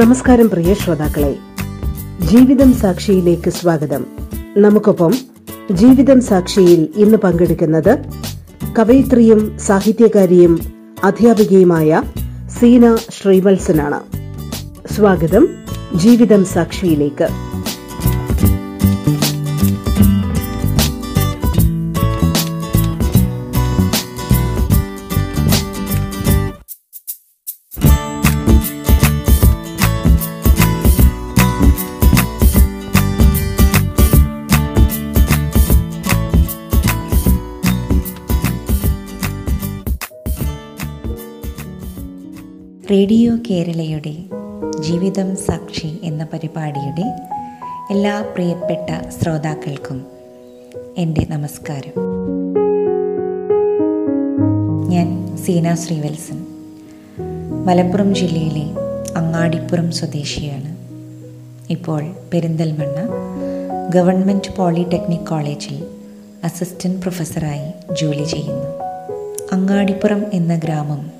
നമസ്കാരം പ്രിയ ശ്രോതാക്കളെ. ജീവിതം സാക്ഷിയിലേക്ക് സ്വാഗതം. നമുക്കൊപ്പം ജീവിതം സാക്ഷിയിൽ ഇന്ന് പങ്കെടുക്കുന്നത് കവയിത്രിയും സാഹിത്യകാരിയും അധ്യാപികയുമായ സീന ശ്രീവത്സനാണ്. സ്വാഗതം ജീവിതം സാക്ഷിയിലേക്ക്. റേഡിയോ കേരളയുടെ ജീവിതം സാക്ഷി എന്ന പരിപാടിയുടെ എല്ലാ പ്രിയപ്പെട്ട ശ്രോതാക്കൾക്കും എന്റെ നമസ്കാരം. ഞാൻ സീന ശ്രീവത്സൻ. മലപ്പുറം ജില്ലയിലെ അങ്ങാടിപ്പുറം സ്വദേശിയാണ്. ഇപ്പോൾ പെരിന്തൽമണ്ണ ഗവൺമെന്റ് പോളിടെക്നിക് കോളേജിൽ അസിസ്റ്റന്റ് പ്രൊഫസറായി ജോലി ചെയ്യുന്നു. അങ്ങാടിപ്പുറം എന്ന ഗ്രാമം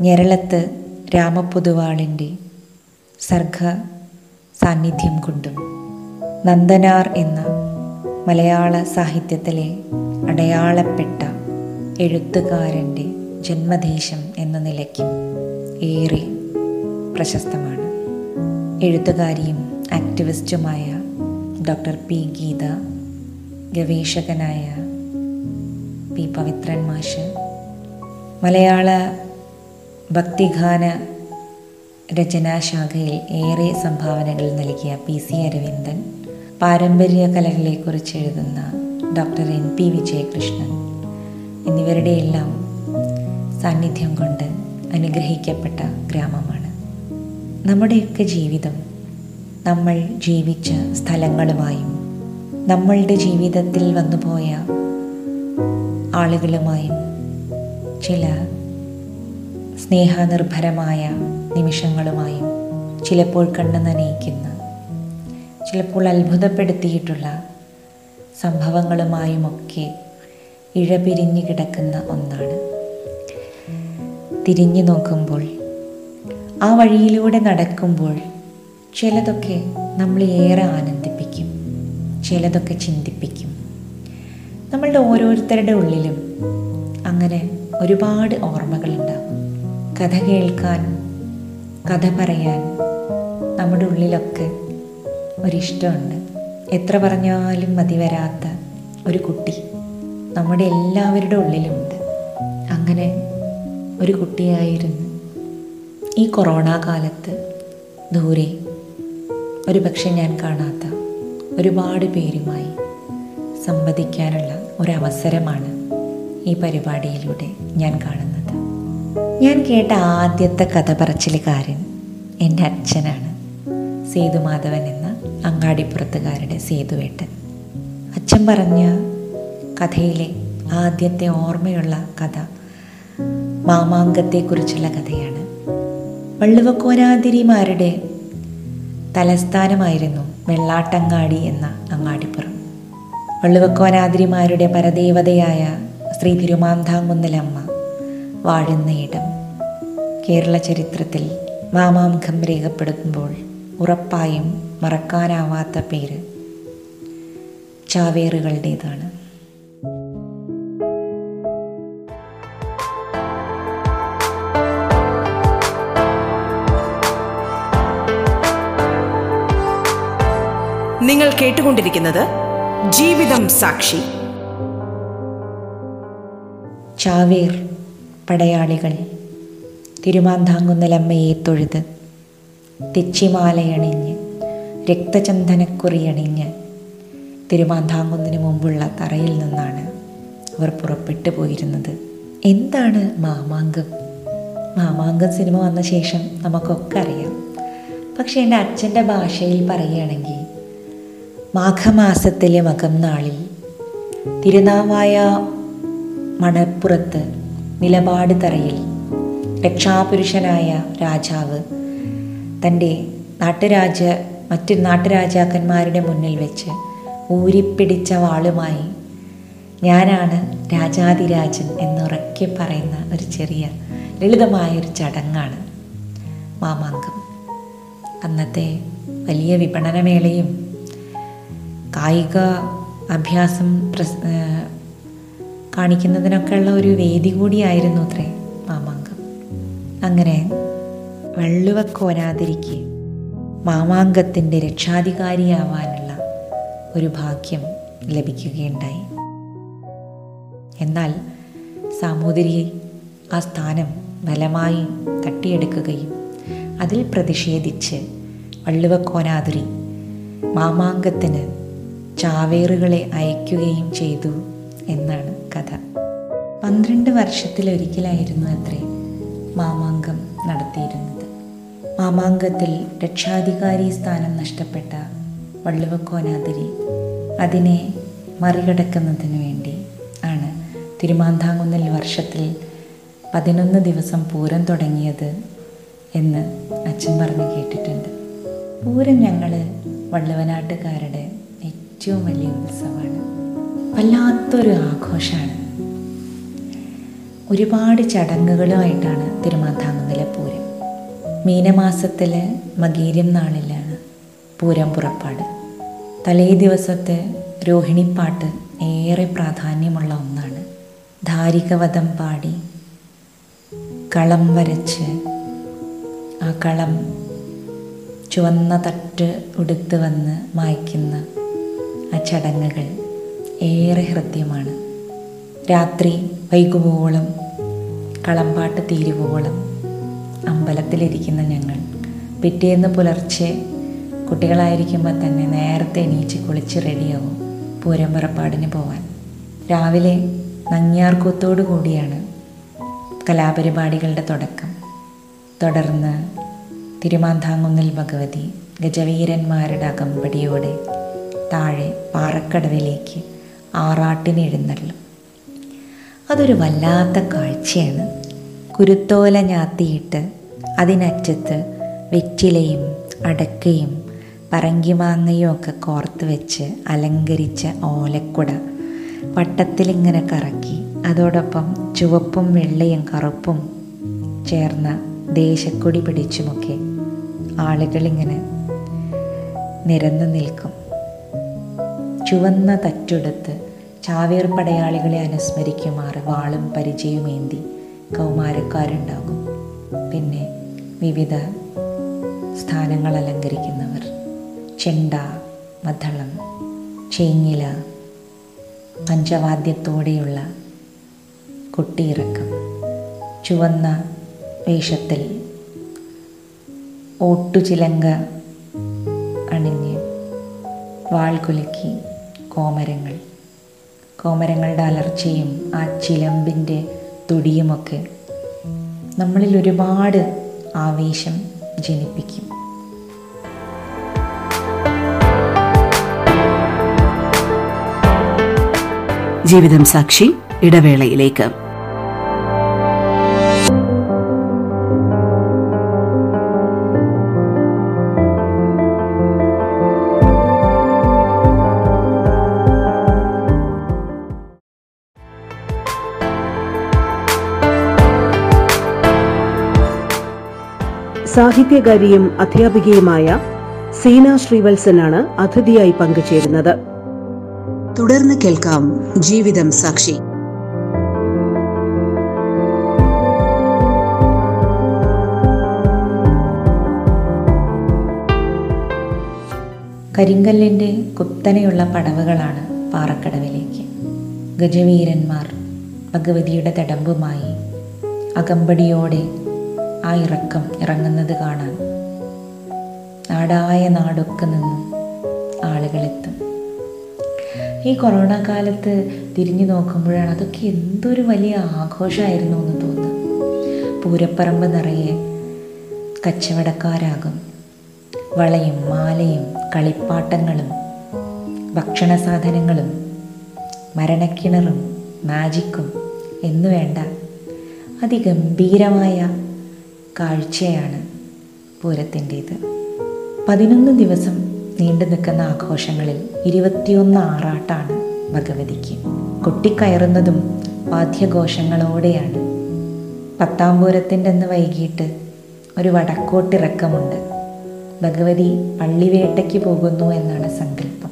ഞെരളത്ത് രാമപൊതുവാളിന്റെ സർഗ സാന്നിധ്യം കൊണ്ടും നന്ദനാർ എന്ന മലയാള സാഹിത്യത്തിലെ അടയാളപ്പെട്ട എഴുത്തുകാരന്റെ ജന്മദേശം എന്ന നിലയ്ക്കും ഏറെ പ്രശസ്തമാണ്. എഴുത്തുകാരിയും ആക്ടിവിസ്റ്റുമായ ഡോക്ടർ പി ഗീത ഗവേഷകനായ പി പവിത്രൻ മാഷ് മലയാള ഭക്തിഗാന രചനാശാഖയിൽ ഏറെ സംഭാവനകൾ നൽകിയ പി സി അരവിന്ദൻ പാരമ്പര്യ കലകളെക്കുറിച്ച് എഴുതുന്ന ഡോക്ടർ എൻ പി വിജയകൃഷ്ണൻ എന്നിവരുടെയെല്ലാം സാന്നിധ്യം കൊണ്ട് അനുഗ്രഹിക്കപ്പെട്ട ഗ്രാമമാണ്. നമ്മുടെയൊക്കെ ജീവിതം നമ്മൾ ജീവിച്ച സ്ഥലങ്ങളുമായും നമ്മളുടെ ജീവിതത്തിൽ വന്നുപോയ ആളുകളുമായും ചില സ്നേഹനിർഭരമായ നിമിഷങ്ങളുമായും ചിലപ്പോൾ കണ്ണു നനയിക്കുന്ന ചിലപ്പോൾ അത്ഭുതപ്പെടുത്തിയിട്ടുള്ള സംഭവങ്ങളുമായുമൊക്കെ ഇഴപിരിഞ്ഞു കിടക്കുന്ന ഒന്നാണ്. തിരിഞ്ഞു നോക്കുമ്പോൾ ആ വഴിയിലൂടെ നടക്കുമ്പോൾ ചിലതൊക്കെ നമ്മളെ ഏറെ ആനന്ദിപ്പിക്കും ചിലതൊക്കെ ചിന്തിപ്പിക്കും. നമ്മളുടെ ഓരോരുത്തരുടെ ഉള്ളിലും അങ്ങനെ ഒരുപാട് ഓർമ്മകളുണ്ടാവും കഥ കേൾക്കാൻ കഥ പറയാൻ നമ്മുടെ ഉള്ളിലൊക്കെ ഒരിഷ്ടമുണ്ട്. എത്ര പറഞ്ഞാലും മതി വരാത്ത ഒരു കുട്ടി നമ്മുടെ എല്ലാവരുടെ ഉള്ളിലുണ്ട്. അങ്ങനെ ഒരു കുട്ടിയായിരുന്നു ഈ കൊറോണ കാലത്ത് ദൂരെ. ഒരു പക്ഷെ ഞാൻ കാണാത്ത ഒരുപാട് പേരുമായി സംവദിക്കാനുള്ള ഒരവസരമാണ് ഈ പരിപാടിയിലൂടെ ഞാൻ കാണുന്നത്. ഞാൻ കേട്ട ആദ്യത്തെ കഥ പറച്ചിലുകാരൻ എന്റെ അച്ഛനാണ്. സേതുമാധവൻ എന്ന അങ്ങാടിപ്പുറത്തുകാരുടെ സേതുവേട്ടൻ. അച്ഛൻ പറഞ്ഞ കഥയിലെ ആദ്യത്തെ ഓർമ്മയുള്ള കഥ മാമാങ്കത്തെക്കുറിച്ചുള്ള കഥയാണ്. വള്ളുവക്കോനാതിരിമാരുടെ തലസ്ഥാനമായിരുന്നു വെള്ളാട്ടങ്ങാടി എന്ന അങ്ങാടിപ്പുറം. വള്ളുവക്കോനാതിരിമാരുടെ പരദേവതയായ ശ്രീ തിരുമാന്താങ്കുന്നലമ്മ വാഴുന്ന ഇടം കേരള ചരിത്രത്തിൽ മാമാമുഖം രേഖപ്പെടുത്തുമ്പോൾ ഉറപ്പായും മറക്കാനാവാത്ത പേര് ചാവേറുകളുടേതാണ്. നിങ്ങൾ കേട്ടുകൊണ്ടിരിക്കുന്നത് ജീവിതം സാക്ഷി. ചാവേർ പടയാളികൾ തിരുമാന്താങ്കുന്നലമ്മയെ തൊഴുത് തെച്ചിമാലയണിഞ്ഞ് രക്തചന്ദനക്കുറിയണിഞ്ഞ് തിരുമാന്താങ്കുന്നതിന് മുമ്പുള്ള തറയിൽ നിന്നാണ് അവർ പുറപ്പെട്ടു പോയിരുന്നത്. എന്താണ് മാമാങ്കം? മാമാങ്കം സിനിമ വന്ന ശേഷം നമുക്കൊക്കെ അറിയാം. പക്ഷെ എന്റെ അച്ഛന്റെ ഭാഷയിൽ പറയുകയാണെങ്കിൽ മാഘമാസത്തിലെ മകം നാളിൽ തിരുനാവായ മണപ്പുറത്ത് നിലപാട് തറയിൽ രക്ഷാപുരുഷനായ രാജാവ് തന്റെ നാട്ടുരാജ മറ്റു നാട്ടുരാജാക്കന്മാരുടെ മുന്നിൽ വെച്ച് ഊരിപ്പിടിച്ച വാളുമായി ഞാനാണ് രാജാതിരാജൻ എന്നുറക്കെ പറയുന്ന ഒരു ചെറിയ ലളിതമായൊരു ചടങ്ങാണ് മാമാങ്കം. അന്നത്തെ വലിയ വിപണനമേളയും കായിക അഭ്യാസം പ്രസ് കാണിക്കുന്നതിനൊക്കെയുള്ള ഒരു വേദി കൂടിയായിരുന്നു അത്രേ മാമാങ്കം. അങ്ങനെ വെള്ളുവക്കോനാതിരിക്ക് മാമാങ്കത്തിന്റെ രക്ഷാധികാരിയാവാനുള്ള ഒരു ഭാഗ്യം ലഭിക്കുകയുണ്ടായി. എന്നാൽ സാമൂതിരി ആ സ്ഥാനം ബലമായി തട്ടിയെടുക്കുകയും അതിൽ പ്രതിഷേധിച്ച് വള്ളുവക്കോനാതിരി മാമാങ്കത്തിന് ചാവേറുകളെ അയക്കുകയും ചെയ്തു. എന്നാണ് കഥ. പന്ത്രണ്ട് വർഷത്തിലൊരിക്കലായിരുന്നു അത്രേ മാമാങ്കം നടത്തിയിരുന്നത്. മാമാങ്കത്തിൽ രക്ഷാധികാരി സ്ഥാനം നഷ്ടപ്പെട്ട വള്ളുവക്കോനാതിരി അതിനെ മറികടക്കുന്നതിന് വേണ്ടി ആണ് തിരുമാന്താങ്കുന്നിൽ വർഷത്തിൽ പതിനൊന്ന് ദിവസം പൂരം തുടങ്ങിയത് എന്ന് അച്ഛൻ പറഞ്ഞു കേട്ടിട്ടുണ്ട്. പൂരം ഞങ്ങൾ വള്ളുവനാട്ടുകാരുടെ ഏറ്റവും വലിയ ഉത്സവമാണ്. വല്ലാത്തൊരു ആഘോഷമാണ് ഒരുപാട് ചടങ്ങുകളുമായിട്ടാണ് തിരുമാന്താങ്കുന്നിലെ പൂരം. മീനമാസത്തിലെ മകീരം നാളിലാണ് പൂരം പുറപ്പാട്. തലേ ദിവസത്തെ രോഹിണിപ്പാട്ട് ഏറെ പ്രാധാന്യമുള്ള ഒന്നാണ്. ധാരികവധം പാടി കളം വരച്ച് ആ കളം ചുവന്ന തട്ട് ഉടുത്ത് വന്ന് മായ്ക്കുന്ന ആ ചടങ്ങുകൾ. ഏറെ ഹൃദ്യമാണ്. രാത്രി വൈകുപോളം കളമ്പാട്ട് തീരുവോളം അമ്പലത്തിലിരിക്കുന്ന ഞങ്ങൾ. പിറ്റേന്ന് പുലർച്ചെ കുട്ടികളായിരിക്കുമ്പോൾ തന്നെ നേരത്തെ എണീച്ച് കുളിച്ച് റെഡിയാവും പൂരം പുറപ്പാടിന് പോവാൻ. രാവിലെ നങ്ങിയാർക്കൂത്തോടു കൂടിയാണ് കലാപരിപാടികളുടെ തുടക്കം. തുടർന്ന് തിരുമാന്താങ്കുന്നിൽ ഭഗവതി ഗജവീരന്മാരുടെ അകമ്പടിയോടെ താഴെ പാറക്കടവിലേക്ക് ആറാട്ടിന് എഴുന്നള്ളും അതൊരു വല്ലാത്ത കാഴ്ചയാണ്. കുരുത്തോല ഞാത്തിയിട്ട് അതിനറ്റത്ത് വെറ്റിലയും അടക്കയും പറങ്കിമാങ്ങയും ഒക്കെ കോർത്ത് വെച്ച് അലങ്കരിച്ച ഓലക്കുട വട്ടത്തിലിങ്ങനെ കറക്കി അതോടൊപ്പം ചുവപ്പും വെള്ളയും കറുപ്പും ചേർന്ന ദേശക്കൊടി പിടിച്ചുമൊക്കെ ആളുകളിങ്ങനെ നിരന്നു നിൽക്കും. ചുവന്ന തറ്റുടുത്ത് ചാവേർ പടയാളികളെ അനുസ്മരിക്കുമാറ് വാളും പരിചയമേന്തി കൗമാരക്കാരുണ്ടാകും. പിന്നെ വിവിധ സ്ഥാനങ്ങൾ അലങ്കരിക്കുന്നവർ. ചെണ്ട മദ്ദളം ചേങ്ങില പഞ്ചവാദ്യത്തോടെയുള്ള കൊട്ടിയിറക്കം. ചുവന്ന വേഷത്തിൽ ഓട്ടുചിലങ്ക അണിഞ്ഞ് വാൾ കുലുക്കി കോമരങ്ങൾ. കോമരങ്ങളുടെ അലർച്ചയും ആ ചിലമ്പിന്റെ തൊടിയുമൊക്കെ നമ്മളിൽ ഒരുപാട് ആവേശം ജനിപ്പിക്കും. ജീവിതം സാക്ഷി ഇടവേളയിലേക്ക്. സാഹിത്യകാരിയും അധ്യാപികയുമായ സീന ശ്രീവത്സനാണ് അതിഥിയായി പങ്കുചേരുന്നത്. തുടർന്ന് കേൾക്കാം ജീവിതം സാക്ഷി. കരിങ്കല്ലിന്റെ കുത്തനെയുള്ള പടവുകളാണ് പാറക്കടവിലേക്ക്. ഗജവീരന്മാർ ഭഗവതിയുടെ തടമ്പുമായി അകമ്പടിയോടെ ആ ഇറക്കം ഇറങ്ങുന്നത് കാണാൻ. നാടായ നാടൊക്കെ നിന്നും ആളുകളെത്തും. ഈ കൊറോണ കാലത്ത് തിരിഞ്ഞു നോക്കുമ്പോഴാണ് അതൊക്കെ എന്തൊരു വലിയ ആഘോഷമായിരുന്നു എന്ന് തോന്നുന്നത്. പൂരപ്പറമ്പ് നിറയെ കച്ചവടക്കാരാകും. വളയും മാലയും കളിപ്പാട്ടങ്ങളും ഭക്ഷണ സാധനങ്ങളും മരണക്കിണറും മാജിക്കും എന്നു വേണ്ട അതിഗംഭീരമായ കാഴ്ചയാണ് പൂരത്തിന്റേത്. പതിനൊന്ന് ദിവസം നീണ്ടു നിൽക്കുന്ന ആഘോഷങ്ങളിൽ ഇരുപത്തിയൊന്ന് ആറാട്ടാണ് ഭഗവതിക്ക്. കൊട്ടിക്കയറുന്നതും വാദ്യഘോഷങ്ങളോടെയാണ്. പത്താം പൂരത്തിന്റെ അന്ന് വൈകിട്ട് ഒരു വടക്കോട്ടിറക്കമുണ്ട്. ഭഗവതി പള്ളിവേട്ടയ്ക്ക് പോകുന്നു എന്നാണ് സങ്കല്പം.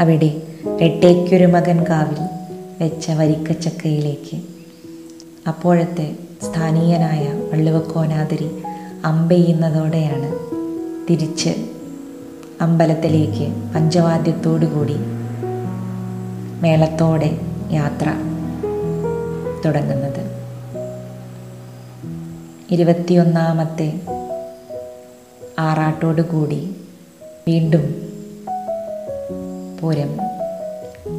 അവിടെ എട്ടേക്കൊരു മകൻ കാവിൽ വെച്ച വരിക്കച്ചക്കയിലേക്ക്. അപ്പോഴത്തെ സ്ഥാനീയനായ വള്ളുവക്കോനാതിരി അമ്പെയ്യുന്നതോടെയാണ് തിരിച്ച് അമ്പലത്തിലേക്ക് പഞ്ചവാദ്യത്തോടുകൂടി മേളത്തോടെ യാത്ര തുടങ്ങുന്നത്. ഇരുപത്തിയൊന്നാമത്തെ ആറാട്ടോടുകൂടി വീണ്ടും പൂരം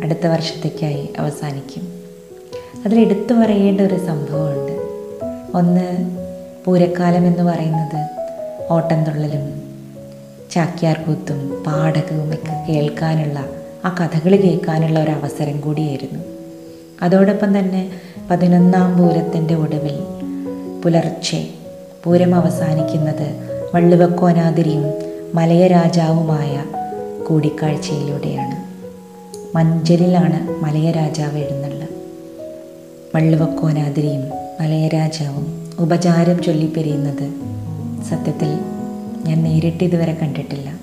അടുത്ത വർഷത്തേക്കായി അവസാനിക്കും. അതിലെടുത്തു പറയേണ്ട ഒരു സംഭവമുണ്ട് ഒന്ന് പൂരക്കാലം എന്ന് പറയുന്നത് ഓട്ടംതുള്ളലും ചാക്യാർകൂത്തും പാടകവും ഒക്കെ കേൾക്കാനുള്ള ആ കഥകൾ കേൾക്കാനുള്ള ഒരു അവസരം കൂടിയായിരുന്നു. അതോടൊപ്പം തന്നെ പതിനൊന്നാം പൂരത്തിന്റെ ഒടുവിൽ പുലർച്ചെ പൂരം അവസാനിക്കുന്നത് വള്ളുവക്കോനാതിരിയും മലയരാജാവുമായ കൂടിക്കാഴ്ചയിലൂടെയാണ്. മഞ്ചലിലാണ് മലയരാജാവ് എഴുന്നള്ളത് വള്ളുവക്കോനാതിരിയും മലയരാജാവും ഉപചാരം ചൊല്ലിപ്പിരിയുന്നത് സത്യത്തിൽ ഞാൻ നേരിട്ട് ഇതുവരെ കണ്ടിട്ടില്ല.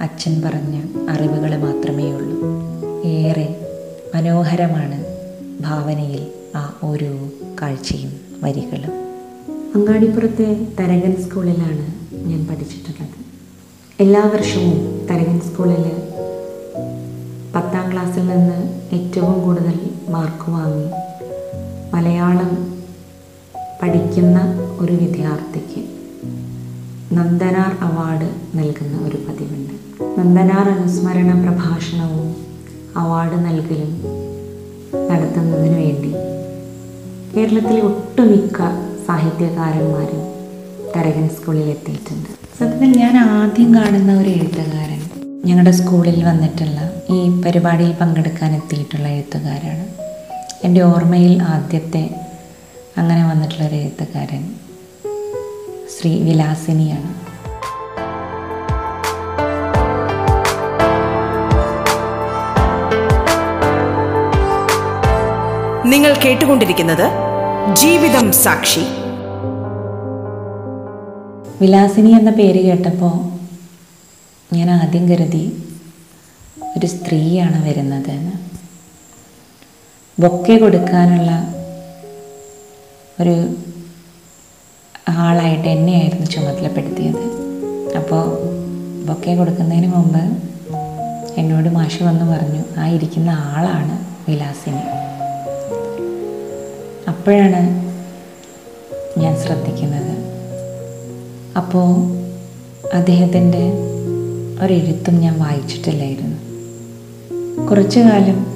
അച്ഛൻ പറഞ്ഞ അറിവുകൾ മാത്രമേ ഉള്ളൂ ഏറെ മനോഹരമാണ് ഭാവനയിൽ ആ ഓരോ കാഴ്ചയും വരികളും. അങ്ങാടിപ്പുറത്തെ തരകൻ സ്കൂളിലാണ് ഞാൻ പഠിച്ചിട്ടുള്ളത്. എല്ലാ വർഷവും തരകൻ സ്കൂളിൽ പത്താം ക്ലാസ്സിൽ നിന്ന് ഏറ്റവും കൂടുതൽ മാർക്ക് വാങ്ങി മലയാളം പഠിക്കുന്ന ഒരു വിദ്യാർത്ഥിക്ക് നന്ദനാർ അവാർഡ് നൽകുന്ന ഒരു പതിവുണ്ട്. നന്ദനാർ അനുസ്മരണ പ്രഭാഷണവും അവാർഡ് നൽകലും നടത്തുന്നതിന് വേണ്ടി കേരളത്തിലെ ഒട്ടുമിക്ക സാഹിത്യകാരന്മാരും തരകൻ സ്കൂളിൽ എത്തിയിട്ടുണ്ട്. സത്യത്തിൽ ഞാൻ ആദ്യം കാണുന്ന ഒരു എഴുത്തുകാരൻ ഞങ്ങളുടെ സ്കൂളിൽ വന്നിട്ടുള്ള ഈ പരിപാടിയിൽ പങ്കെടുക്കാൻ എത്തിയിട്ടുള്ള എഴുത്തുകാരാണ്. എന്റെ ഓർമ്മയിൽ ആദ്യത്തെ അങ്ങനെ വന്നിട്ടുള്ള ഒരു എഴുത്തുകാരൻ ശ്രീ വിലാസിനിയാണ്. നിങ്ങൾ കേട്ടുകൊണ്ടിരിക്കുന്നത് ജീവിതം സാക്ഷി. വിലാസിനി എന്ന പേര് കേട്ടപ്പോൾ ഞാൻ ആദ്യം കരുതി ഒരു സ്ത്രീയാണ് വരുന്നത് എന്ന് ബൊക്കെ കൊടുക്കാനുള്ള ഒരു ആളായിട്ട് എന്നെയായിരുന്നു ചുമതലപ്പെടുത്തിയത്. അപ്പോൾ ബൊക്കെ കൊടുക്കുന്നതിന് മുമ്പ് എന്നോട് മാഷ് വന്ന് പറഞ്ഞു ആ ഇരിക്കുന്ന ആളാണ് വിലാസിനി. അപ്പോഴാണ് ഞാൻ ശ്രദ്ധിക്കുന്നത്. അപ്പോൾ അദ്ദേഹത്തിന്റെ ഒരെഴുത്തും ഞാൻ വായിച്ചിട്ടില്ലായിരുന്നു. കുറച്ചു കാലം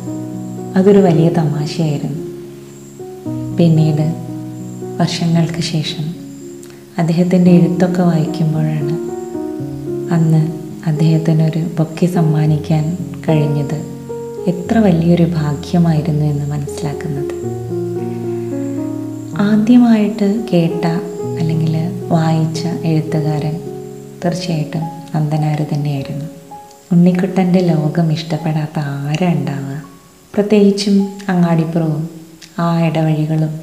അതൊരു വലിയ തമാശയായിരുന്നു. പിന്നീട് വർഷങ്ങൾക്ക് ശേഷം അദ്ദേഹത്തിന്റെ എഴുത്തൊക്കെ വായിക്കുമ്പോഴാണ് അന്ന് അദ്ദേഹത്തിനൊരു ബൊക്കെ സമ്മാനിക്കാൻ കഴിഞ്ഞത് എത്ര വലിയൊരു ഭാഗ്യമായിരുന്നു എന്ന് മനസ്സിലാക്കുന്നത്. ആദ്യമായിട്ട് കേട്ട അല്ലെങ്കിൽ വായിച്ച എഴുത്തുകാരൻ തീർച്ചയായിട്ടും നന്ദനാര് തന്നെയായിരുന്നു. ഉണ്ണിക്കുട്ടന്റെ ലോകം ഇഷ്ടപ്പെടാത്ത ആരാ ഉണ്ടാവുക? പ്രത്യേകിച്ചും അങ്ങാടിപ്പുറവും ആ ഇടവഴികളും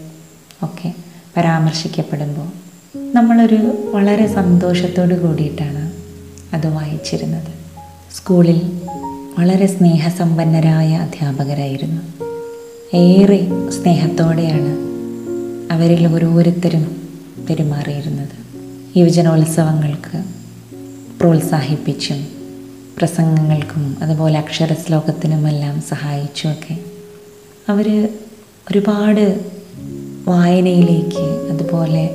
ഒക്കെ പരാമർശിക്കപ്പെടുമ്പോൾ നമ്മളൊരു വളരെ സന്തോഷത്തോട് കൂടിയിട്ടാണ് അത് വായിച്ചിരുന്നത്. സ്കൂളിൽ വളരെ സ്നേഹസമ്പന്നരായ അധ്യാപകരായിരുന്നു. ഏറെ സ്നേഹത്തോടെയാണ് അവരിൽ ഓരോരുത്തരും പെരുമാറിയിരുന്നത്. യുവജനോത്സവങ്ങൾക്ക് പ്രോത്സാഹിപ്പിച്ചും പ്രസംഗങ്ങൾക്കും അതുപോലെ അക്ഷരശ്ലോകത്തിനുമെല്ലാം സഹായിച്ചുമൊക്കെ അവർ ഒരുപാട് വായനയിലേക്ക് അതുപോലെ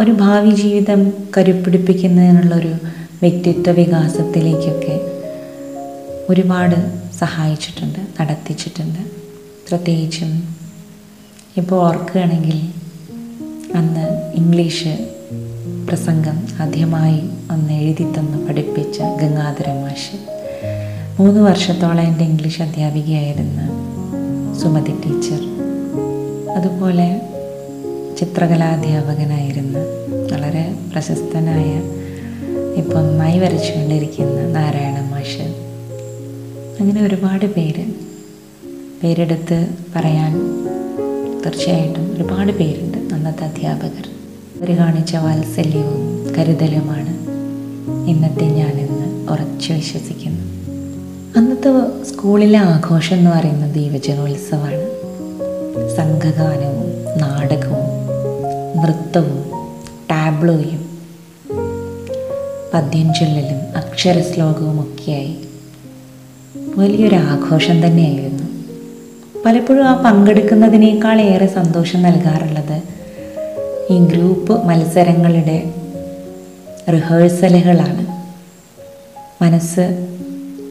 ഒരു ഭാവി ജീവിതം കരുപ്പിടിപ്പിക്കുന്നതിനുള്ളൊരു വ്യക്തിത്വ വികാസത്തിലേക്കൊക്കെ ഒരുപാട് സഹായിച്ചിട്ടുണ്ട് നടത്തിച്ചിട്ടുണ്ട്. പ്രത്യേകിച്ചും ഇപ്പോൾ ഓർക്കുകയാണെങ്കിൽ അന്ന് ഇംഗ്ലീഷ് പ്രസംഗം ആദ്യമായി ഒന്ന് എഴുതി തന്ന് പഠിപ്പിച്ച ഗംഗാധര മാഷ്. മൂന്ന് വർഷത്തോളം എന്റെ ഇംഗ്ലീഷ് അധ്യാപികയായിരുന്ന സുമതി ടീച്ചർ. അതുപോലെ ചിത്രകലാധ്യാപകനായിരുന്ന വളരെ പ്രശസ്തനായ ഇപ്പോൾ നന്നായി വരച്ചുകൊണ്ടിരിക്കുന്ന നാരായണ മാഷ്. അങ്ങനെ ഒരുപാട് പേര് പേരെടുത്ത് പറയാൻ തീർച്ചയായിട്ടും ഒരുപാട് പേരുണ്ട് അന്നത്തെ അധ്യാപകർ. അവർ കാണിച്ച വാത്സല്യവും കരുതലുമാണ് ഇന്നത്തെ ഞാനെന്ന് ഉറച്ചു വിശ്വസിക്കുന്നു. അന്നത്തെ സ്കൂളിലെ ആഘോഷം എന്ന് പറയുന്നത് യുവജനോത്സവമാണ് സംഘഗാനവും നാടകവും നൃത്തവും ടാബ്ലോയും പദ്യഞ്ചൊല്ലലും അക്ഷര അക്ഷരശ്ലോകവും ഒക്കെയായി വലിയൊരു ആഘോഷം തന്നെയായിരുന്നു. പലപ്പോഴും ആ പങ്കെടുക്കുന്നതിനേക്കാൾ ഏറെ സന്തോഷം നൽകാറുള്ളത് ഈ ഗ്രൂപ്പ് മത്സരങ്ങളുടെ റിഹേഴ്സലുകളാണ്. മനസ്സ്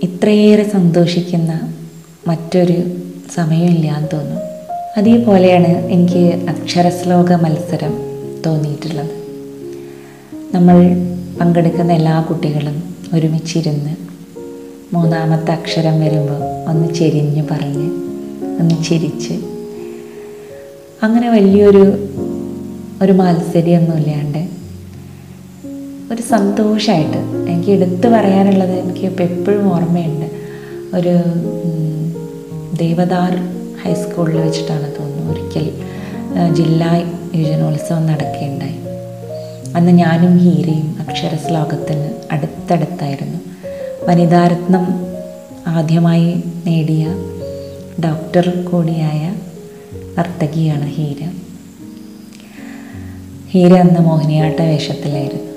ഇത്രയേറെ സന്തോഷിക്കുന്ന മറ്റൊരു സമയമില്ല എന്ന് തോന്നും അതേപോലെയാണ് എനിക്ക് അക്ഷരശ്ലോക മത്സരം തോന്നിയിട്ടുള്ളത്. നമ്മൾ പങ്കെടുക്കുന്ന എല്ലാ കുട്ടികളും ഒരുമിച്ചിരുന്ന് മൂന്നാമത്തെ അക്ഷരം വരുമ്പോൾ ഒന്ന് ചെരിഞ്ഞ് പറഞ്ഞ് ഒന്ന് ചിരിച്ച് അങ്ങനെ വലിയൊരു ഒരു മാത്സര്യമൊന്നുമില്ലാണ്ട് ഒരു സന്തോഷമായിട്ട് എനിക്ക് എടുത്തു പറയാനുള്ളത് എനിക്ക് ഇപ്പം എപ്പോഴും ഓർമ്മയുണ്ട്. ഒരു ദേവദാർ ഹൈസ്കൂളിൽ വെച്ചിട്ടാണ് തോന്നുന്നു ഒരിക്കൽ ജില്ലാ യുവജനോത്സവം നടക്കുകയുണ്ടായി. അന്ന് ഞാനും ഹീരയും അക്ഷരശ്ലോകത്തിന് അടുത്തടുത്തായിരുന്നു. വനിതാരത്നം ആദ്യമായി നേടിയ ഡോക്ടർ കൂടിയായ നർത്തകിയാണ് ഹീര. ഹീര അന്ന് മോഹിനിയാട്ട വേഷത്തിലായിരുന്നു.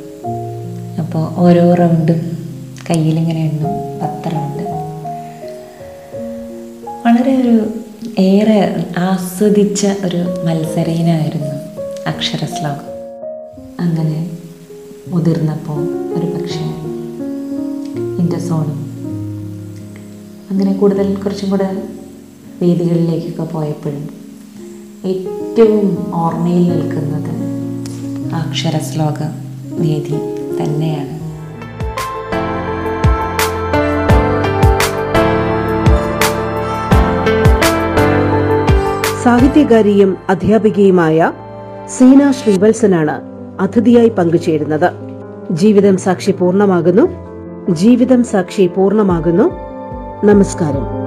അപ്പോൾ ഓരോ റൗണ്ടും കയ്യിലിങ്ങനെ എണ്ണും പത്ത് റൗണ്ട്. വളരെ ഒരു ഏറെ ആസ്വദിച്ച ഒരു മത്സരീനായിരുന്നു അക്ഷരശ്ലോകം. അങ്ങനെ മുതിർന്നപ്പോൾ ഒരു പക്ഷേ ഇന്റർസോണും അങ്ങനെ കൂടുതൽ കുറച്ചും കൂടെ വേദികളിലേക്കൊക്കെ പോയപ്പോഴും ഏറ്റവും ഓർമ്മയിൽ നിൽക്കുന്നത് അക്ഷരശ്ലോക വേദി തന്നെയാണ്. സാഹിത്യകാരിയും അധ്യാപികയുമായ സീന ശ്രീവത്സനാണ് അതിഥിയായി പങ്കുചേരുന്നത്. ജീവിതം സാക്ഷി പൂർണമാകുന്നു. ജീവിതം സാക്ഷി പൂർണമാകുന്നു. നമസ്കാരം.